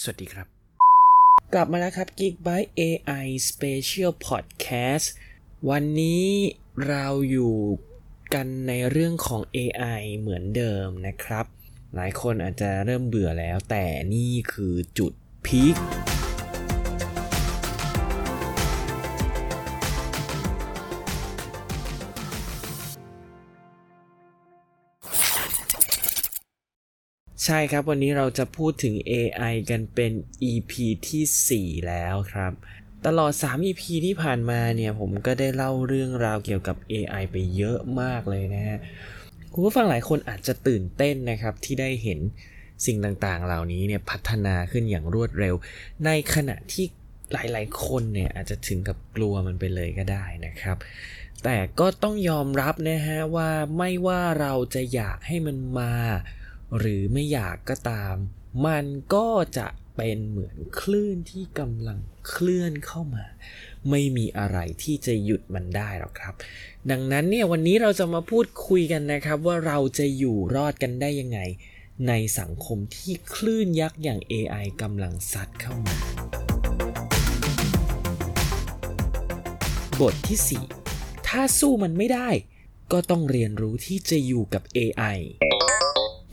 สวัสดีครับ กลับมาแล้วครับ Geek by AI Special Podcast วันนี้เราอยู่กันในเรื่องของ AI เหมือนเดิมนะครับ หลายคนอาจจะเริ่มเบื่อแล้วแต่นี่คือจุดพีค ใช่ครับ วันนี้เราจะพูดถึง AI กันเป็น EP ที่ 4 แล้วครับ ตลอด 3 EP ที่ผ่านมาเนี่ย ผมก็ได้เล่าเรื่องราวเกี่ยวกับ AI ไปเยอะมากเลยนะฮะ คุณผู้ฟังหลายคนอาจจะตื่นเต้นนะครับที่ได้เห็นสิ่งต่างๆ เหล่านี้เนี่ยพัฒนาขึ้นอย่างรวดเร็ว ในขณะที่หลายๆ คนเนี่ยอาจจะถึงกับกลัวมันไปเลยก็ได้นะครับ แต่ก็ต้องยอมรับนะฮะว่าไม่ว่าเราจะอยากให้มันมา หรือไม่อยากก็ตาม มันก็จะเป็นเหมือนคลื่นที่กำลังเคลื่อนเข้ามา ไม่มีอะไรที่จะหยุดมันได้หรอกครับ ดังนั้นเนี่ยวันนี้เราจะมาพูดคุยกันนะครับ ว่าเราจะอยู่รอดกันได้ยังไง ในสังคมที่คลื่นยักษ์อย่าง AI กำลังซัดเข้ามา บทที่ 4 ถ้าสู้มันไม่ได้ ก็ต้องเรียนรู้ที่จะอยู่กับ AI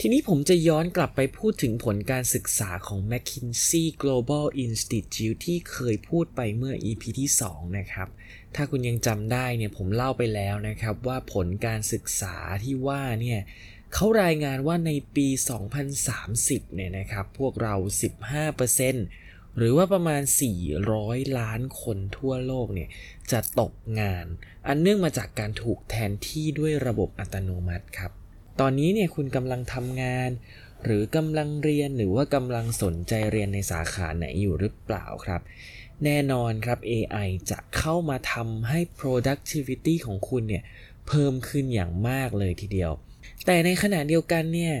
ทีนี้ผมจะย้อนกลับไปพูดถึงผลการศึกษาของ McKinsey Global Institute ที่เคยพูดไปเมื่อ EP ที่ 2 นะครับ ถ้าคุณยังจำได้เนี่ยผมเล่าไปแล้วนะครับว่าผลการศึกษาที่ว่าเนี่ยเขารายงานว่าในปี 2030 เนี่ยนะครับ พวกเรา 15%หรือว่าประมาณ 400 ล้านคนทั่วโลกเนี่ยจะตกงาน อันเนื่องมาจากการถูกแทนที่ด้วยระบบอัตโนมัติครับ ตอนนี้เนี่ยคุณกำลังทำงาน หรือกำลังเรียนหรือว่ากำลังสนใจเรียนในสาขาไหนอยู่หรือเปล่าครับ แน่นอนครับ AI จะเข้ามาทำให้ productivity ของคุณเนี่ยเพิ่มขึ้นอย่างมากเลยทีเดียว แต่ในขณะเดียวกันเนี่ย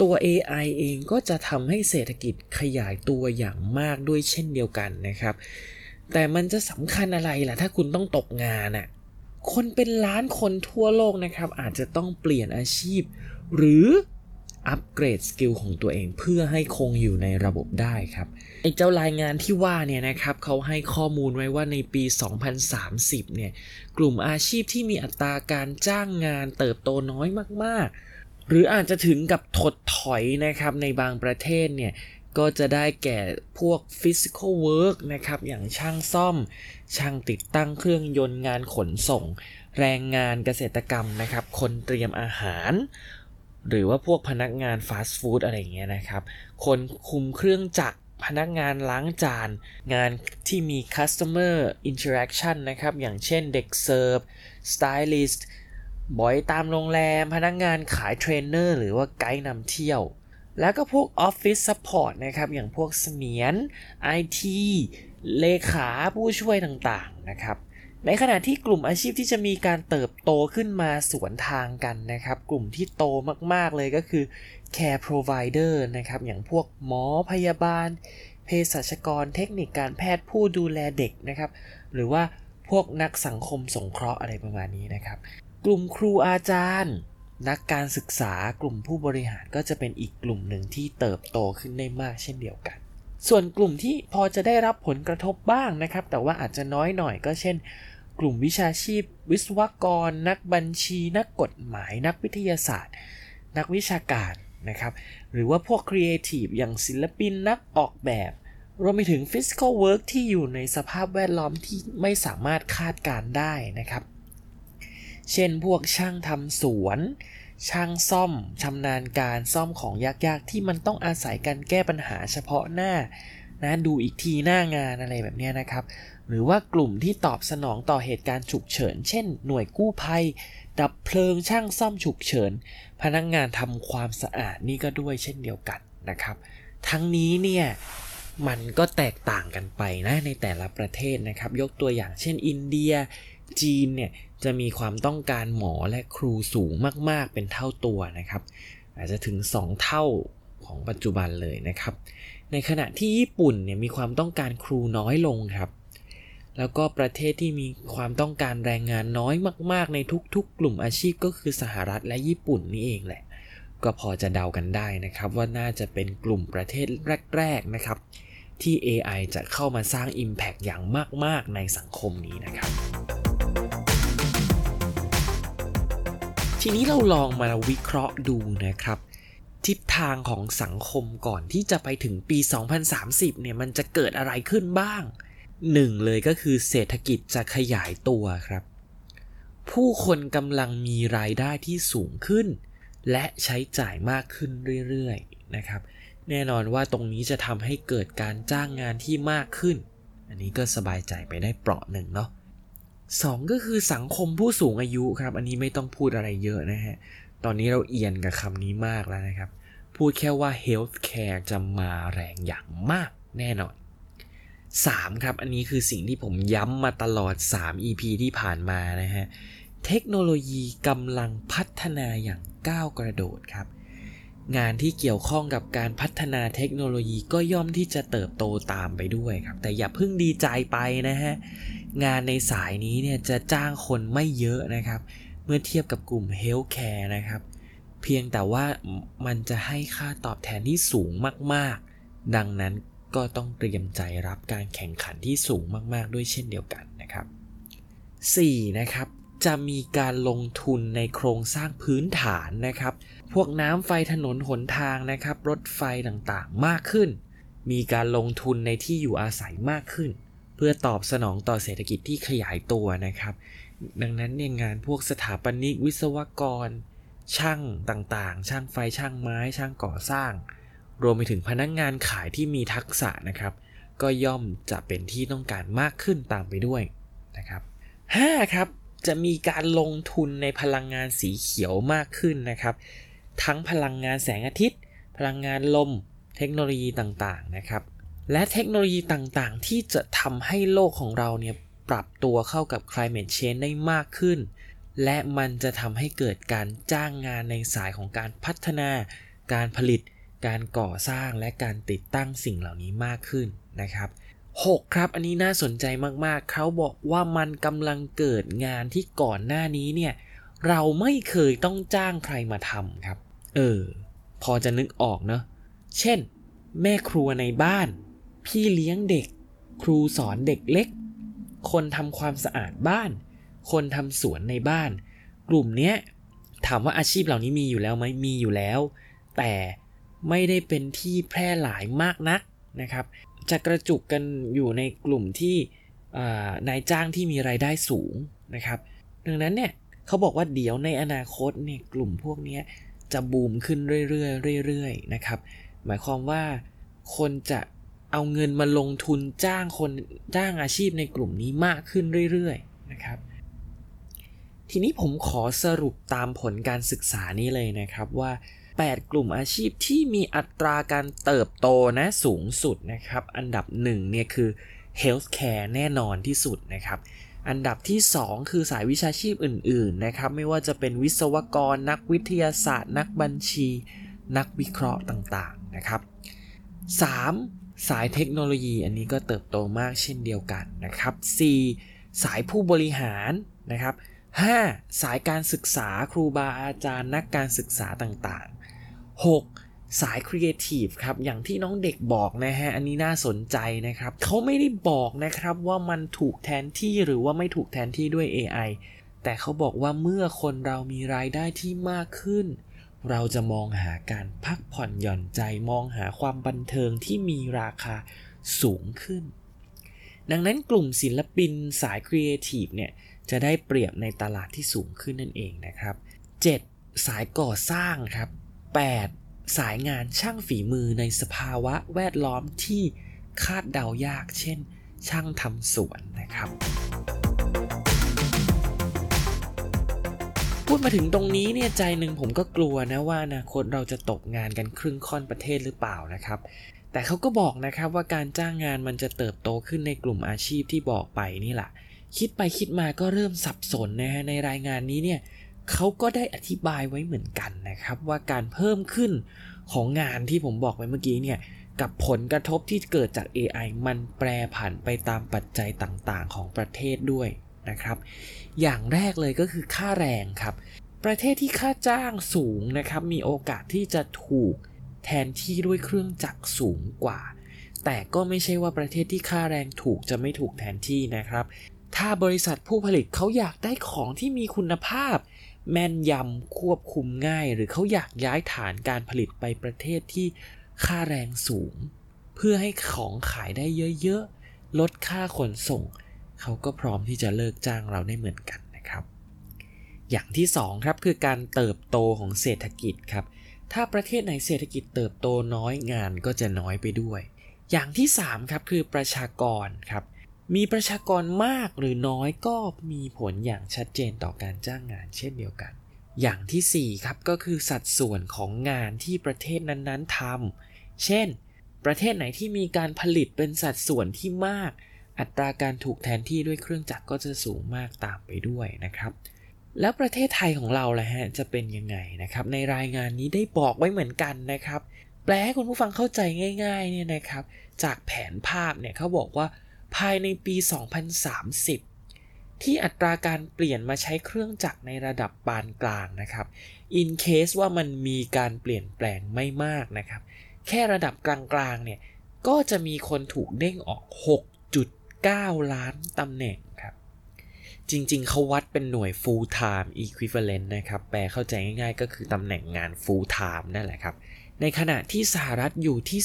ตัว AI เองก็จะทำให้เศรษฐกิจขยายตัวอย่างมากด้วยเช่นเดียวกันนะครับ แต่มันจะสำคัญอะไรล่ะ ถ้าคุณต้องตกงานอะ่ะ คนเป็นล้านคนทั่วโลกนะครับ อาจจะต้องเปลี่ยนอาชีพ หรือ upgrade skill ของตัวเองเพื่อให้คงอยู่ในระบบได้ครับไอ้เจ้ารายงานที่ว่าเนี่ยนะครับเขาให้ข้อมูลไว้ว่าในปี 2030 เนี่ยกลุ่มอาชีพที่มีอัตราการจ้างงานเติบโตน้อยมากๆ หรืออาจจะถึงกับถดถอยนะครับในบางประเทศเนี่ย ก็จะได้แก่พวก physical work นะครับ อย่างช่างซ่อม ช่างติดตั้งเครื่องยนต์งานขนส่ง แรงงานเกษตรกรรมนะครับ คนเตรียมอาหาร หรือว่าพวกพนักงานฟาสต์ฟู้ดอะไรอย่างเงี้ยนะครับ คนคุมเครื่องจักรพนักงานล้างจาน งานที่มี customer interaction นะครับ อย่างเช่นเด็กเสิร์ฟ stylist บ๋อยตามโรงแรม พนักงานขายเทรนเนอร์ หรือว่าไกด์นำเที่ยว แล้วก็พวก Office Support นะครับ อย่างพวกเสมียน IT เลขาผู้ช่วยต่างๆนะครับ ในขณะที่กลุ่มอาชีพที่จะมีการเติบโตขึ้นมาสวนทางกันนะครับ กลุ่มที่โตมากๆเลยก็คือ Care Provider นะครับ อย่างพวกหมอพยาบาล เภสัชกร เทคนิคการแพทย์ผู้ดูแลเด็กนะครับ หรือว่าพวกนักสังคมสงเคราะห์อะไรประมาณนี้นะครับ กลุ่มครูอาจารย์ นักการศึกษากลุ่มผู้บริหารก็จะเป็นอีกกลุ่มหนึ่งที่เติบโตขึ้นได้มากเช่นเดียวกัน ส่วนกลุ่มที่พอจะได้รับผลกระทบบ้างนะครับ แต่ว่าอาจจะน้อยหน่อยก็เช่น กลุ่มวิชาชีพ วิศวกร นักบัญชี นักกฎหมาย นักวิทยาศาสตร์ นักวิชาการนะครับ หรือว่าพวกครีเอทีฟอย่างศิลปินนักออกแบบรวมไปถึง physical work ที่อยู่ในสภาพแวดล้อมที่ไม่สามารถคาดการได้นะครับ เช่นพวกช่างทำสวน ช่างซ่อมชำนาญการซ่อมของยากๆ ที่มันต้องอาศัยการแก้ปัญหาเฉพาะหน้านะดูอีกทีหน้างานอะไรแบบนี้นะครับ หรือว่ากลุ่มที่ตอบสนองต่อเหตุการณ์ฉุกเฉิน เช่น หน่วยกู้ภัย ดับเพลิงช่างซ่อมฉุกเฉิน พนักงงานทำความสะอาดนี่ก็ด้วยเช่นเดียวกันนะครับ ทั้งนี้เนี่ยมันก็แตกต่างกันไปนะในแต่ละประเทศนะครับ ยกตัวอย่างเช่นอินเดีย จีนเนี่ยจะมีความต้องการหมอและครูสูงมาก ๆ เป็นเท่าตัวนะครับ อาจจะถึง 2 เท่าของปัจจุบันเลยนะครับ ในขณะที่ญี่ปุ่นเนี่ยมีความต้องการครูน้อยลงครับ แล้วก็ประเทศที่มีความต้องการแรงงานน้อยมาก ๆ ในทุก ๆ กลุ่มอาชีพก็คือสหรัฐและญี่ปุ่นนี่เองแหละ ก็พอจะเดากันได้นะครับว่าน่าจะเป็นกลุ่มประเทศแรก ๆ นะครับ ที่ AI จะเข้ามาสร้าง Impact อย่างมาก ๆ ในสังคมนี้นะครับ ทีนี้เราลองมาวิเคราะห์ดูนะครับ ทิศทางของสังคมก่อนที่จะไปถึงปี 2030 เนี่ยมันจะเกิดอะไรขึ้นบ้าง หนึ่งเลยก็คือเศรษฐกิจจะขยายตัวครับ ผู้คนกำลังมีรายได้ที่สูงขึ้น และใช้จ่ายมากขึ้นเรื่อยๆนะครับ แน่นอนว่าตรงนี้จะทำให้เกิดการจ้างงานที่มากขึ้น อันนี้ก็สบายใจไปได้เปราะหนึ่งเนาะ สองก็คือสังคมผู้สูงอายุครับ อันนี้ไม่ต้องพูดอะไรเยอะนะฮะ ตอนนี้เราเอียนกับคำนี้มากแล้วนะครับ พูดแค่ว่า healthcare จะมาแรงอย่างมากแน่นอน 3. ครับ อันนี้คือสิ่งที่ผมย้ำมาตลอด 3 EP ที่ผ่านมานะฮะ เทคโนโลยีกำลังพัฒนาอย่างก้าวกระโดดครับ งานที่เกี่ยวข้องกับการพัฒนาเทคโนโลยีก็ย่อมที่จะเติบโตตามไปด้วยครับ แต่อย่าเพิ่งดีใจไปนะฮะ งานในสายนี้เนี่ยจะจ้างคนไม่เยอะนะครับ เมื่อเทียบกับกลุ่มเฮลท์แคร์นะครับ เพียงแต่ว่ามันจะให้ค่าตอบแทนที่สูงมากๆ ดังนั้นก็ต้องเตรียมใจรับการแข่งขันที่สูงมาก ๆ ด้วยเช่นเดียวกันนะครับ 4. นะครับจะมีการลงทุนในโครงสร้างพื้นฐานนะครับ พวกน้ำไฟถนนหนทางนะครับ รถไฟต่างๆ มากขึ้น มีการลงทุนในที่อยู่อาศัยมากขึ้น เพื่อตอบสนองต่อเศรษฐกิจที่ขยายตัวนะครับ ดังนั้นเนี่ยงานพวกสถาปนิกวิศวกร ช่างต่างๆ ช่างไฟช่างไม้ ช่างก่อสร้าง รวมไปถึงพนักงงานขายที่มีทักษะนะครับ ก็ย่อมจะเป็นที่ต้องการมากขึ้นตามไปด้วยนะครับ 5. ครับจะมีการลงทุนในพลังงานสีเขียวมากขึ้นนะครับ ทั้งพลังงานแสงอาทิตย์ พลังงานลม เทคโนโลยีต่างๆนะครับ และเทคโนโลยีต่างๆ ที่จะทำให้โลกของเราเนี่ยปรับตัวเข้ากับ climate change ได้มากขึ้น และมันจะทำให้เกิดการจ้างงานในสายของการพัฒนา การผลิต การก่อสร้างและการติดตั้งสิ่งเหล่านี้มากขึ้นนะครับ 6. ครับ อันนี้น่าสนใจมากๆ เขาบอกว่ามันกำลังเกิดงานที่ก่อนหน้านี้เนี่ยเราไม่เคยต้องจ้างใครมาทำครับ เออ พอจะนึกออกเนาะเช่น แม่ครัวในบ้าน พี่เลี้ยงเด็ก ครูสอนเด็กเล็ก คนทำความสะอาดบ้าน คนทำสวนในบ้าน กลุ่มเนี้ยถามว่าอาชีพเหล่านี้มีอยู่แล้วไหมมีอยู่แล้ว แต่ไม่ได้เป็นที่แพร่หลายมากนักนะครับ จะกระจุกกันอยู่ในกลุ่มที่นายจ้างที่มีรายได้สูงนะครับ ดังนั้นเนี่ยเขาบอกว่าเดี๋ยวในอนาคตเนี่ยกลุ่มพวกนี้จะบูมขึ้นเรื่อยๆเรื่อยๆนะครับ หมายความว่าคนจะ เอาเงินมาลงทุนจ้างคนจ้างอาชีพในกลุ่มนี้มากขึ้นเรื่อยๆนะครับ ทีนี้ผมขอสรุปตามผลการศึกษานี้เลยนะครับว่า 8 กลุ่มอาชีพที่มีอัตราการเติบโตนะสูงสุดนะครับ อันดับ 1 เนี่ยคือ healthcare แน่นอนที่สุดนะครับ อันดับที่ 2 คือสายวิชาชีพอื่นๆนะครับ ไม่ว่าจะเป็นวิศวกร นักวิทยาศาสตร์ นักบัญชี นักวิเคราะห์ต่างๆนะครับ 3. สายเทคโนโลยีอันนี้ก็เติบโตมากเช่นเดียวกันนะครับ 4. สายผู้บริหารนะครับ 5. สายการศึกษาครูบาอาจารย์นักการศึกษาต่างๆ 6. สายครีเอทีฟครับ อย่างที่น้องเด็กบอกนะฮะ อันนี้น่าสนใจนะครับ เขาไม่ได้บอกนะครับว่ามันถูกแทนที่หรือว่าไม่ถูกแทนที่ด้วย AI แต่เขาบอกว่าเมื่อคนเรามีรายได้ที่มากขึ้น เราจะมองหาการพักผ่อนหย่อนใจมองหาความบันเทิงที่มีราคาสูงขึ้น ดังนั้นกลุ่มศิลปินสายครีเอทีฟเนี่ยจะได้เปรียบในตลาดที่สูงขึ้นนั่นเองนะครับ 7. สายก่อสร้างครับ 8. สายงานช่างฝีมือในสภาวะแวดล้อมที่คาดเดายาก เช่น ช่างทำสวนนะครับ พูดมาถึงตรงนี้เนี่ยใจหนึ่งผมก็กลัวนะว่าอนาคตเราจะตกงานกันครึ่งค่อนประเทศหรือเปล่านะครับ แต่เขาก็บอกนะครับว่าการจ้างงานมันจะเติบโตขึ้นในกลุ่มอาชีพที่บอกไปนี่แหละคิดไปคิดมาก็เริ่มสับสนนะฮะในรายงานนี้เนี่ยเขาก็ได้อธิบายไว้เหมือนกันนะครับ ว่าการเพิ่มขึ้นของงานที่ผมบอกไว้เมื่อกี้เนี่ยกับผลกระทบที่เกิดจาก AI มันแปรผันไปตามปัจจัยต่างๆ ของประเทศด้วยนะครับ อย่างแรกเลยก็คือค่าแรงครับ ประเทศที่ค่าจ้างสูงนะครับ มีโอกาสที่จะถูกแทนที่ด้วยเครื่องจักรสูงกว่า แต่ก็ไม่ใช่ว่าประเทศที่ค่าแรงถูกจะไม่ถูกแทนที่นะครับ ถ้าบริษัทผู้ผลิตเขาอยากได้ของที่มีคุณภาพ แม่นยำควบคุมง่าย หรือเขาอยากย้ายฐานการผลิตไปประเทศที่ค่าแรงสูง เพื่อให้ของขายได้เยอะๆ ลดค่าขนส่ง เขาก็พร้อมที่จะเลิกจ้างเราได้เหมือนกันนะครับ อย่างที่2ครับคือการเติบโตของเศรษฐกิจครับ ถ้าประเทศไหนเศรษฐกิจเติบโตน้อยงานก็จะน้อยไปด้วย อย่างที่3ครับคือประชากรครับ มีประชากรมากหรือน้อยก็มีผลอย่างชัดเจนต่อการจ้างงานเช่นเดียวกัน อย่างที่4ครับก็คือสัดส่วนของงานที่ประเทศนั้นๆทำเช่น ประเทศไหนที่มีการผลิตเป็นสัดส่วนที่มาก อัตราการถูกแทนที่ด้วยเครื่องจักรก็จะสูงมากตามไปด้วยนะครับ แล้วประเทศไทยของเราล่ะฮะจะเป็นยังไงนะครับ ในรายงานนี้ได้บอกไว้เหมือนกันนะครับ แปลให้คุณผู้ฟังเข้าใจง่ายๆเนี่ยนะครับ จากแผนภาพเนี่ยเขาบอกว่าภายในปี 2030 ที่อัตราการเปลี่ยนมาใช้เครื่องจักรในระดับปานกลางนะครับ in case ว่ามันมีการเปลี่ยนแปลงไม่มากนะครับ แค่ระดับกลางๆเนี่ยก็จะมีคนถูกเด้งออก 9 ล้านตำแหน่งครับ จริงๆ เขาวัดเป็นหน่วย full time equivalent นะครับ แปลเข้าใจง่ายๆ ก็คือตำแหน่งงาน full time นั่นแหละครับ ในขณะที่สหรัฐอยู่ที่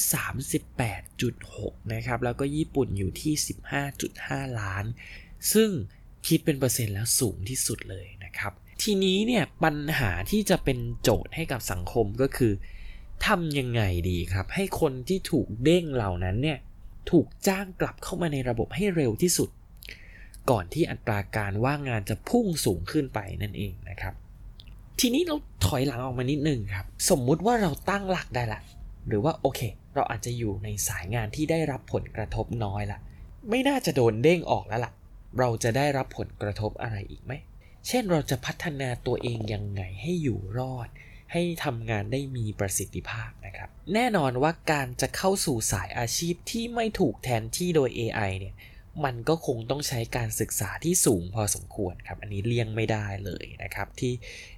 38.6 นะครับ แล้วก็ญี่ปุ่นอยู่ที่ 15.5 ล้าน ซึ่งคิดเป็นเปอร์เซ็นต์แล้วสูงที่สุดเลยนะครับ ทีนี้เนี่ยปัญหาที่จะเป็นโจทย์ให้กับสังคมก็คือทำยังไงดีครับ ให้คนที่ถูกเด้งเหล่านั้นเนี่ย ถูกจ้างกลับเข้ามาในระบบให้เร็วที่สุด ก่อนที่อัตราการว่างงานจะพุ่งสูงขึ้นไปนั่นเองนะครับ ทีนี้เราถอยหลังออกมานิดนึงครับ สมมุติว่าเราตั้งหลักได้ละ หรือว่าโอเค เราอาจจะอยู่ในสายงานที่ได้รับผลกระทบน้อยละไม่น่าจะโดนเด้งออกแล้วล่ะ เราจะได้รับผลกระทบอะไรอีกไหม เช่นเราจะพัฒนาตัวเองยังไงให้อยู่รอด ให้ทำงานได้มีประสิทธิภาพนะครับ แน่นอนว่าการจะเข้าสู่สายอาชีพที่ไม่ถูกแทนที่โดย AI เนี่ยมันก็คงต้องใช้การศึกษาที่สูงพอสมควรครับ อันนี้เลี่ยงไม่ได้เลยนะครับ ที่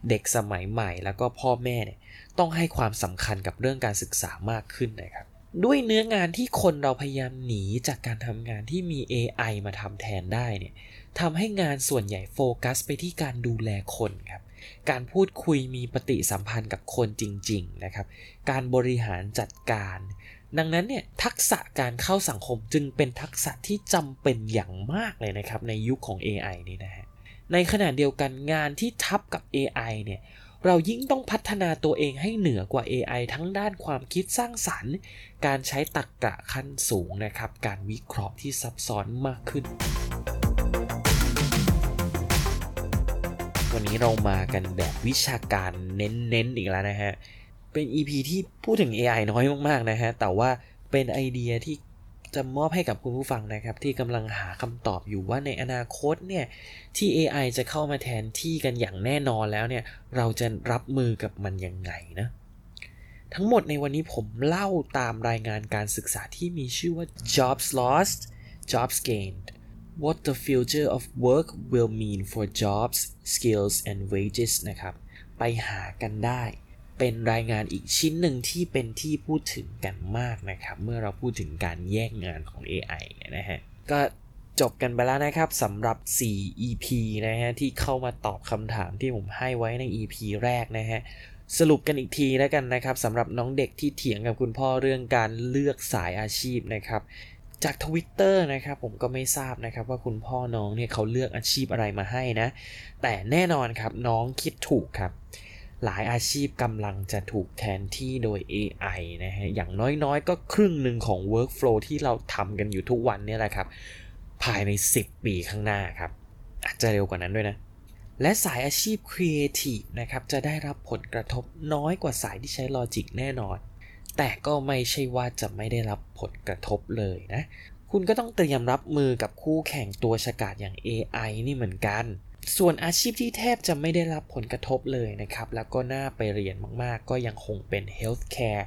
เด็กสมัยใหม่แล้วก็พ่อแม่เนี่ยต้องให้ความสำคัญกับเรื่องการศึกษามากขึ้นนะครับ ด้วยเนื้องานที่คนเราพยายามหนีจากการทำงานที่มี AI มาทำแทนได้เนี่ยทำให้งานส่วนใหญ่โฟกัสไปที่การดูแลคนครับ การพูดคุยมีปฏิสัมพันธ์กับคนจริง ๆ นะครับ การบริหารจัดการ ดังนั้นเนี่ยทักษะการเข้าสังคมจึงเป็นทักษะที่จำเป็นอย่างมากเลยนะครับในยุคของ AI นี่นะฮะ ในขณะเดียวกันงานที่ทับกับ AI เนี่ย เรายิ่งต้องพัฒนาตัวเองให้เหนือกว่า AI ทั้งด้านความคิดสร้างสรรค์ การใช้ตรรกกะขั้นสูงนะครับ การวิเคราะห์ที่ซับซ้อนมากขึ้น วันนี้เรามากันแบบวิชาการเน้นๆอีกแล้วนะฮะ เป็น EP ที่พูดถึง AI น้อยมากๆนะฮะ แต่ว่าเป็นไอเดียที่ จะมอบให้กับคุณผู้ฟังนะครับ ที่กำลังหาคำตอบอยู่ว่าในอนาคตเนี่ยที่ AI จะเข้ามาแทนที่กันอย่างแน่นอนแล้วเนี่ยเราจะรับมือกับมันยังไงนะทั้งหมดในวันนี้ผมเล่าตามรายงานการศึกษาที่มีชื่อว่า Jobs Lost Jobs Gained What the future of work will mean for jobs skills and wages นะครับ ไปหากันได้ เป็นรายงานอีกชิ้นหนึ่งที่เป็นที่พูดถึงกันมากนะครับ เมื่อเราพูดถึงการแยกงานของ AI เนี่ยนะฮะ ก็จบกันไปแล้วนะครับสำหรับ 4 EP นะฮะ ที่เข้ามาตอบคำถามที่ผมให้ไว้ใน EP แรกนะฮะ สรุปกันอีกทีแล้วกันนะครับสำหรับน้องเด็กที่เถียงกับคุณพ่อเรื่องการเลือกสายอาชีพนะครับจากทวิตเตอร์นะครับผมก็ไม่ทราบนะครับว่าคุณพ่อน้องเนี่ยเขาเลือกอาชีพอะไรมาให้นะ แต่แน่นอนครับน้องคิดถูกครับ หลายอาชีพกำลังจะถูกแทนที่โดย AI นะฮะ อย่างน้อยๆ ก็ครึ่งหนึ่งของ workflow ที่เราทำกันอยู่ทุกวันเนี่ยแหละครับ ภายใน 10 ปีข้างหน้าครับ อาจจะเร็วกว่านั้นด้วยนะ และสายอาชีพ Creative นะครับ จะได้รับผลกระทบน้อยกว่าสายที่ใช้ลอจิกแน่นอน แต่ก็ไม่ใช่ว่าจะไม่ได้รับผลกระทบเลยนะ คุณก็ต้องเตรียมรับมือกับคู่แข่งตัวฉกาจอย่าง AI นี่เหมือนกัน ส่วนอาชีพที่แทบจะไม่ได้รับผลกระทบเลยนะครับ แล้วก็น่าไปเรียนมากๆ ก็ยังคงเป็น Healthcare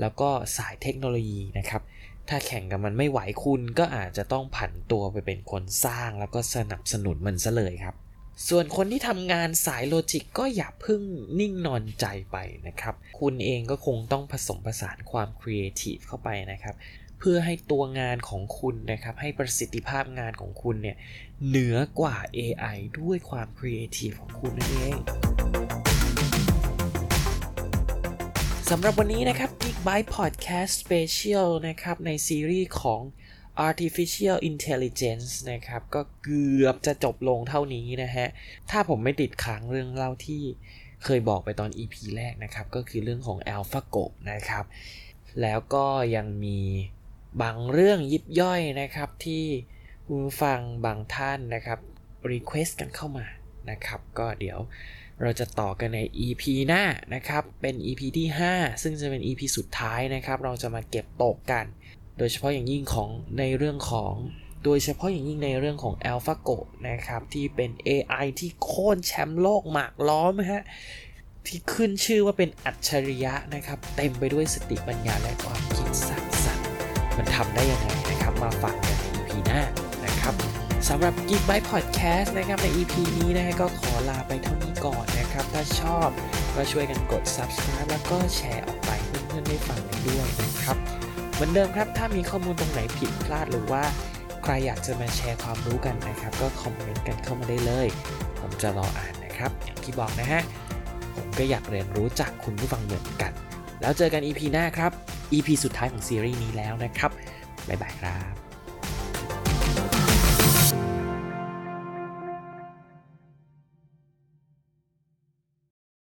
แล้วก็สายเทคโนโลยีนะครับ ถ้าแข่งกับมันไม่ไหวคุณก็อาจจะต้องผันตัวไปเป็นคนสร้างแล้วก็สนับสนุนมันซะเลยครับ ส่วนคนที่ทำงานสาย logic ก็อย่าเพิ่งนิ่งนอนใจไปนะครับ คุณเองก็คงต้องผสมผสานความครีเอทีฟเข้าไปนะครับ เพื่อให้ตัวงานของคุณนะครับ ให้ประสิทธิภาพงานของคุณเนี่ย เหนือกว่า AI ด้วยความครีเอทีฟของคุณนั่นเองสำหรับวันนี้นะครับ Geek Byte Podcast Special นะครับ ในซีรีส์ของ Artificial Intelligence นะครับ ก็เกือบจะจบลงเท่านี้นะฮะ ถ้าผมไม่ติดค้างเรื่องเล่าที่เคยบอกไปตอน EP แรกนะครับ ก็คือเรื่องของ AlphaGo นะครับ แล้วก็ยังมี บางเรื่องยิบย่อยนะครับที่คุณฟังบางท่านนะครับ Request กันเข้ามานะครับ ก็เดี๋ยวเราจะต่อกันใน EP หน้านะครับ เป็น EP ที่ 5 ซึ่งจะเป็น EP สุดท้ายนะครับ เราจะมาเก็บตกกัน โดยเฉพาะอย่างยิ่งของในเรื่องของ โดยเฉพาะอย่างยิ่งในเรื่องของ AlphaGo นะครับ ที่เป็น AI ที่โค่นแชมป์โลกหมากล้อมฮะ ที่ขึ้นชื่อว่าเป็นอัจฉริยะนะครับ เต็มไปด้วยสติปัญญาและความคิดสร้าง มันทำได้ยังไงนะครับ มาฟังกันใน EP หน้านะครับสำหรับ Geek by Podcast นะครับใน EP นี้นะก็ขอลาไปเท่านี้ก่อนนะครับ ถ้าชอบก็ช่วยกันกด Subscribe แล้วก็แชร์ออกไปเพื่อนๆได้ฟังกันด้วยนะครับ เหมือนเดิมครับถ้ามีข้อมูลตรงไหนผิดพลาดหรือว่าใครอยากจะมาแชร์ความรู้กันนะครับ ก็คอมเมนต์กันเข้ามาได้เลย ผมจะรออ่านนะครับ อย่างที่บอกนะฮะ ผมก็อยากเรียนรู้จากคุณผู้ฟังเหมือนกัน แล้วเจอกัน EP หน้าครับ EP สุดท้ายของซีรีส์นี้แล้วนะครับ บ๊ายบายครับ